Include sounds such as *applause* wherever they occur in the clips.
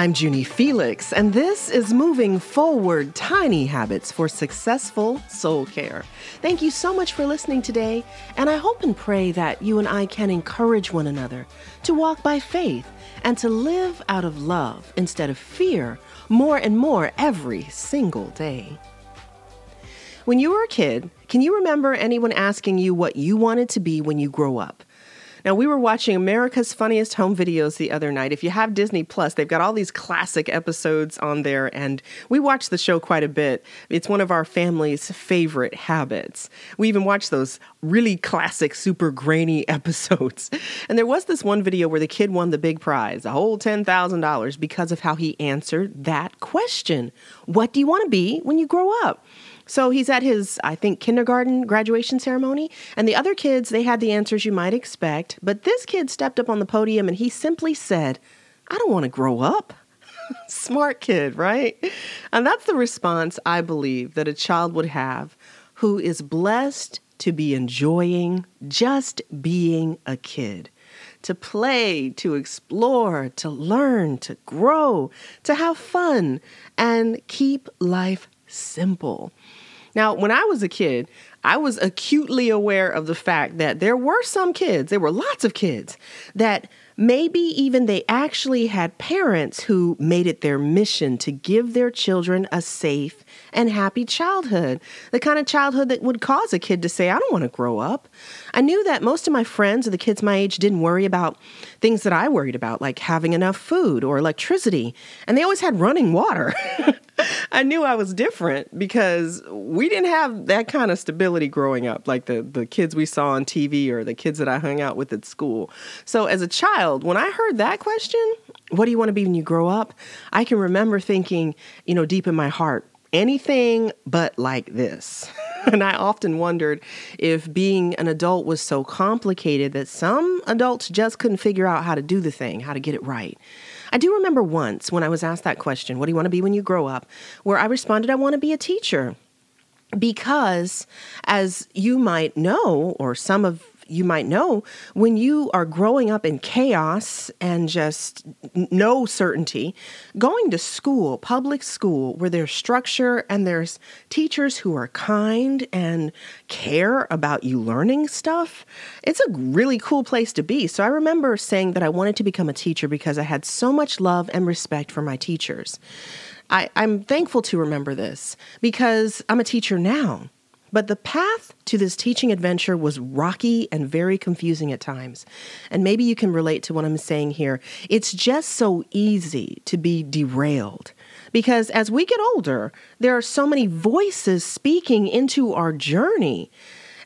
I'm Juni Felix, and this is Moving Forward Tiny Habits for Successful Soul Care. Thank you so much for listening today, and I hope and pray that you and I can encourage one another to walk by faith and to live out of love instead of fear more and more every single day. When you were a kid, can you remember anyone asking you what you wanted to be when you grow up? Now, we were watching America's Funniest Home Videos the other night. If you have Disney Plus, they've got all these classic episodes on there, and we watch the show quite a bit. It's one of our family's favorite habits. We even watch those really classic, super grainy *laughs* episodes. And there was this one video where the kid won the big prize, a whole $10,000, because of how he answered that question What do you want to be when you grow up? So he's at his, I think, kindergarten graduation ceremony, and the other kids, they had the answers you might expect. But this kid stepped up on the podium and he simply said, I don't want to grow up. *laughs* Smart kid, right? And that's the response I believe that a child would have who is blessed to be enjoying just being a kid to play, to explore, to learn, to grow, to have fun, and keep life simple. Now, when I was a kid, I was acutely aware of the fact that there were some kids, there were lots of kids, that maybe even they actually had parents who made it their mission to give their children a safe and happy childhood. The kind of childhood that would cause a kid to say, I don't want to grow up. I knew that most of my friends or the kids my age didn't worry about things that I worried about, like having enough food or electricity, and they always had running water. *laughs* I knew I was different because we didn't have that kind of stability growing up, like the, the kids we saw on TV or the kids that I hung out with at school. So, as a child, when I heard that question, what do you want to be when you grow up? I can remember thinking, you know, deep in my heart, anything but like this. *laughs* *laughs* and I often wondered if being an adult was so complicated that some adults just couldn't figure out how to do the thing, how to get it right. I do remember once when I was asked that question, What do you want to be when you grow up? where I responded, I want to be a teacher. Because, as you might know, or some of you might know, when you are growing up in chaos and just no certainty, going to school, public school, where there's structure and there's teachers who are kind and care about you learning stuff, it's a really cool place to be. So I remember saying that I wanted to become a teacher because I had so much love and respect for my teachers. I, am thankful to remember this because I'm a teacher now. But the path to this teaching adventure was rocky and very confusing at times. And maybe you can relate to what I'm saying here. It's just so easy to be derailed because as we get older, there are so many voices speaking into our journey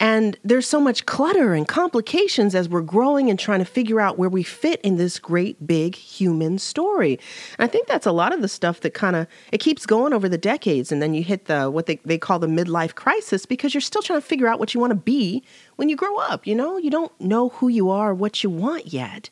and there's so much clutter and complications as we're growing and trying to figure out where we fit in this great big human story. And I think that's a lot of the stuff that kind of it keeps going over the decades and then you hit the what they, they call the midlife crisis because you're still trying to figure out what you want to be when you grow up, you know? You don't know who you are, what you want yet.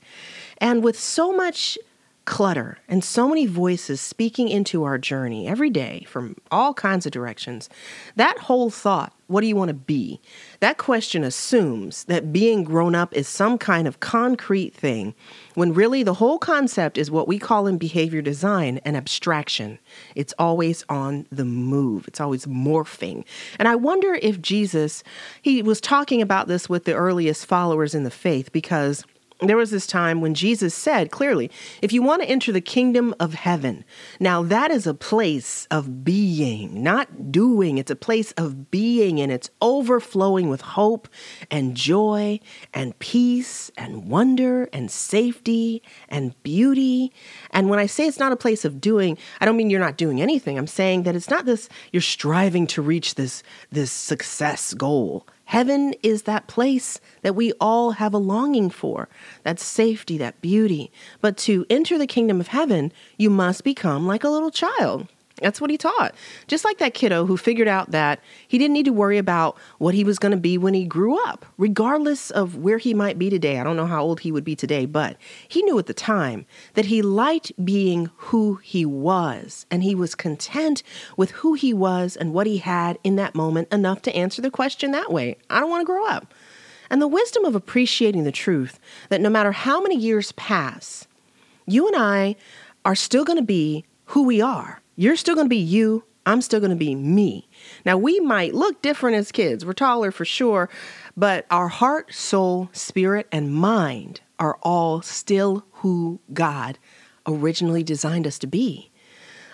And with so much clutter and so many voices speaking into our journey every day from all kinds of directions, that whole thought, what do you want to be? That question assumes that being grown up is some kind of concrete thing, when really the whole concept is what we call in behavior design an abstraction. It's always on the move, it's always morphing. And I wonder if Jesus, he was talking about this with the earliest followers in the faith because there was this time when Jesus said clearly, if you want to enter the kingdom of heaven, now that is a place of being, not doing. It's a place of being, and it's overflowing with hope and joy and peace and wonder and safety and beauty. And when I say it's not a place of doing, I don't mean you're not doing anything. I'm saying that it's not this, you're striving to reach this, this success goal. Heaven is that place that we all have a longing for, that safety, that beauty. But to enter the kingdom of heaven, you must become like a little child. That's what he taught. Just like that kiddo who figured out that he didn't need to worry about what he was going to be when he grew up, regardless of where he might be today. I don't know how old he would be today, but he knew at the time that he liked being who he was, and he was content with who he was and what he had in that moment enough to answer the question that way I don't want to grow up. And the wisdom of appreciating the truth that no matter how many years pass, you and I are still going to be who we are. You're still going to be you. I'm still going to be me. Now, we might look different as kids. We're taller for sure, but our heart, soul, spirit, and mind are all still who God originally designed us to be.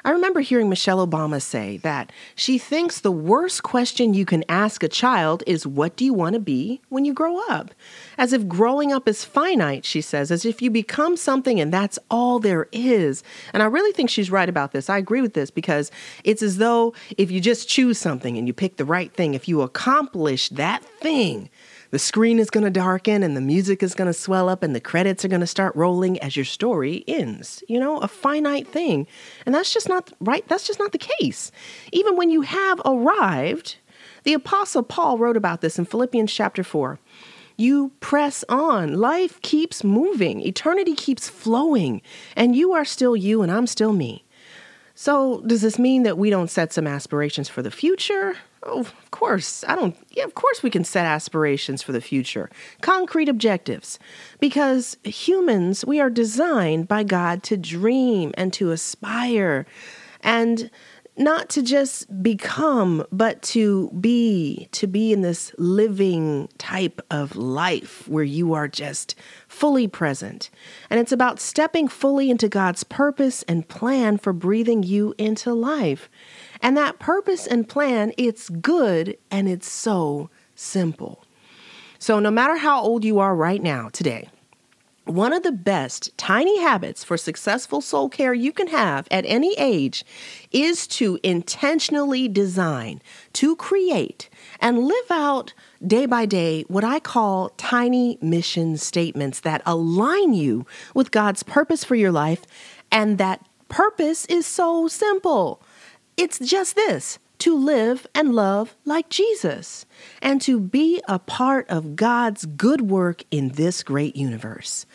I remember hearing Michelle Obama say that she thinks the worst question you can ask a child is, What do you want to be when you grow up? As if growing up is finite, she says, as if you become something and that's all there is. And I really think she's right about this. I agree with this because it's as though if you just choose something and you pick the right thing, if you accomplish that thing, the screen is going to darken and the music is going to swell up and the credits are going to start rolling as your story ends. You know, a finite thing. And that's just not right. That's just not the case. Even when you have arrived, the Apostle Paul wrote about this in Philippians chapter 4. You press on. Life keeps moving. Eternity keeps flowing. And you are still you and I'm still me. So, does this mean that we don't set some aspirations for the future? Oh, of course. I don't, yeah, of course we can set aspirations for the future, concrete objectives. Because humans, we are designed by God to dream and to aspire. And not to just become, but to be, to be in this living type of life where you are just fully present. And it's about stepping fully into God's purpose and plan for breathing you into life. And that purpose and plan, it's good and it's so simple. So, no matter how old you are right now, today, one of the best tiny habits for successful soul care you can have at any age is to intentionally design, to create, and live out day by day what I call tiny mission statements that align you with God's purpose for your life. And that purpose is so simple it's just this to live and love like Jesus and to be a part of God's good work in this great universe.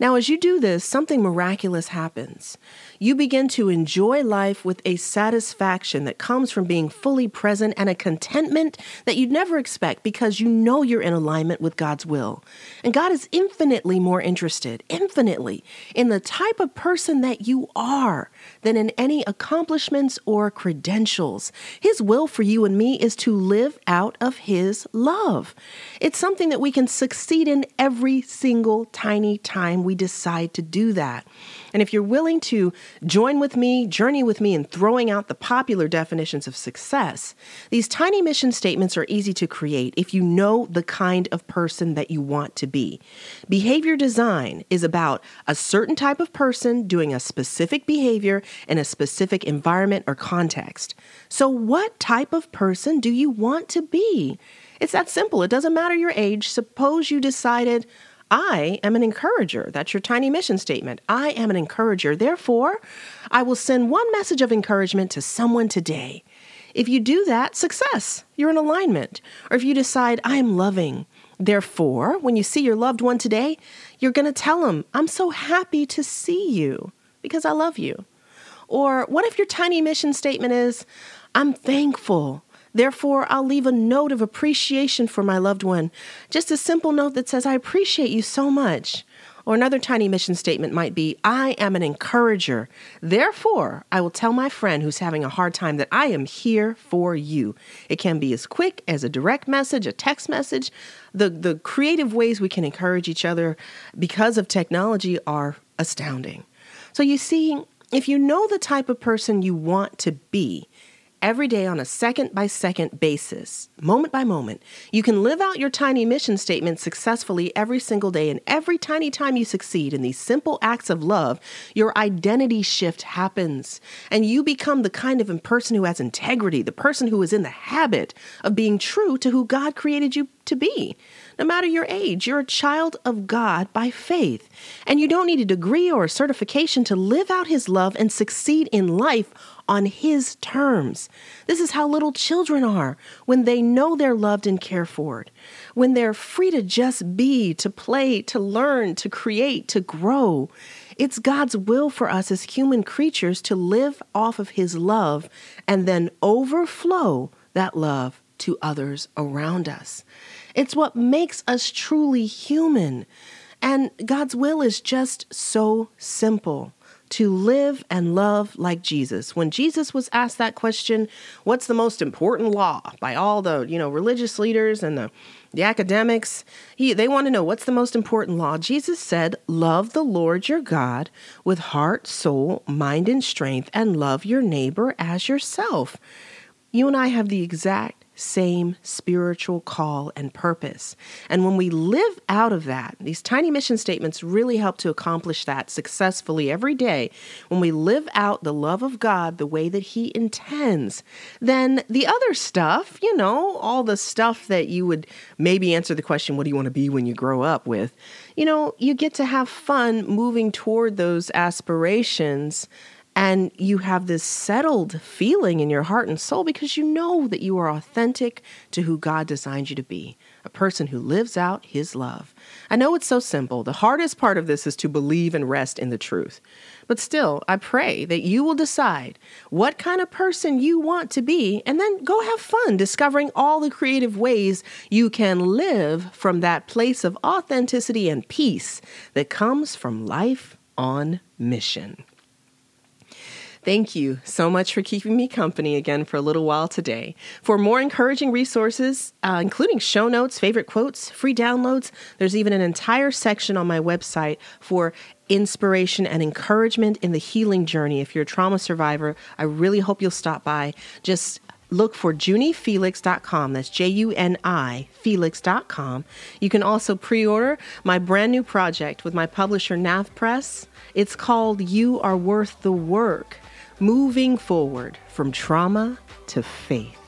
Now, as you do this, something miraculous happens. You begin to enjoy life with a satisfaction that comes from being fully present and a contentment that you'd never expect because you know you're in alignment with God's will. And God is infinitely more interested, infinitely, in the type of person that you are than in any accomplishments or credentials. His will for you and me is to live out of His love. It's something that we can succeed in every single tiny time we decide to do that. And if you're willing to join with me, journey with me in throwing out the popular definitions of success, these tiny mission statements are easy to create if you know the kind of person that you want to be. Behavior design is about a certain type of person doing a specific behavior in a specific environment or context. So, what type of person do you want to be? It's that simple. It doesn't matter your age. Suppose you decided, I am an encourager. That's your tiny mission statement. I am an encourager. Therefore, I will send one message of encouragement to someone today. If you do that, success. You're in alignment. Or if you decide, I am loving. Therefore, when you see your loved one today, you're going to tell them, I'm so happy to see you because I love you. Or what if your tiny mission statement is, I'm thankful Therefore, I'll leave a note of appreciation for my loved one, just a simple note that says, I appreciate you so much. Or another tiny mission statement might be, I am an encourager. Therefore, I will tell my friend who's having a hard time that I am here for you. It can be as quick as a direct message, a text message. The, the creative ways we can encourage each other because of technology are astounding. So, you see, if you know the type of person you want to be, every day on a second by second basis, moment by moment. You can live out your tiny mission statement successfully every single day. And every tiny time you succeed in these simple acts of love, your identity shift happens. And you become the kind of person who has integrity, the person who is in the habit of being true to who God created you to be. No matter your age, you're a child of God by faith. And you don't need a degree or a certification to live out His love and succeed in life on His terms. This is how little children are when they know they're loved and cared for, when they're free to just be, to play, to learn, to create, to grow. It's God's will for us as human creatures to live off of His love and then overflow that love to others around us. It's what makes us truly human. And God's will is just so simple to live and love like Jesus. When Jesus was asked that question, what's the most important law by all the, you know, religious leaders and the the academics, he, they want to know what's the most important law. Jesus said, Love the Lord your God with heart, soul, mind, and strength, and love your neighbor as yourself. You and I have the exact same spiritual call and purpose. And when we live out of that, these tiny mission statements really help to accomplish that successfully every day. When we live out the love of God the way that He intends, then the other stuff, you know, all the stuff that you would maybe answer the question, What do you want to be when you grow up with? You know, you get to have fun moving toward those aspirations and you have this settled feeling in your heart and soul because you know that you are authentic to who God designed you to be a person who lives out his love. I know it's so simple. The hardest part of this is to believe and rest in the truth. But still, I pray that you will decide what kind of person you want to be and then go have fun discovering all the creative ways you can live from that place of authenticity and peace that comes from life on mission. Thank you so much for keeping me company again for a little while today. For more encouraging resources, uh, including show notes, favorite quotes, free downloads, there's even an entire section on my website for inspiration and encouragement in the healing journey. If you're a trauma survivor, I really hope you'll stop by. Just look for junifelix.com. That's J U N I Felix.com. You can also pre order my brand new project with my publisher, NavPress. It's called You Are Worth the Work moving forward from trauma to faith.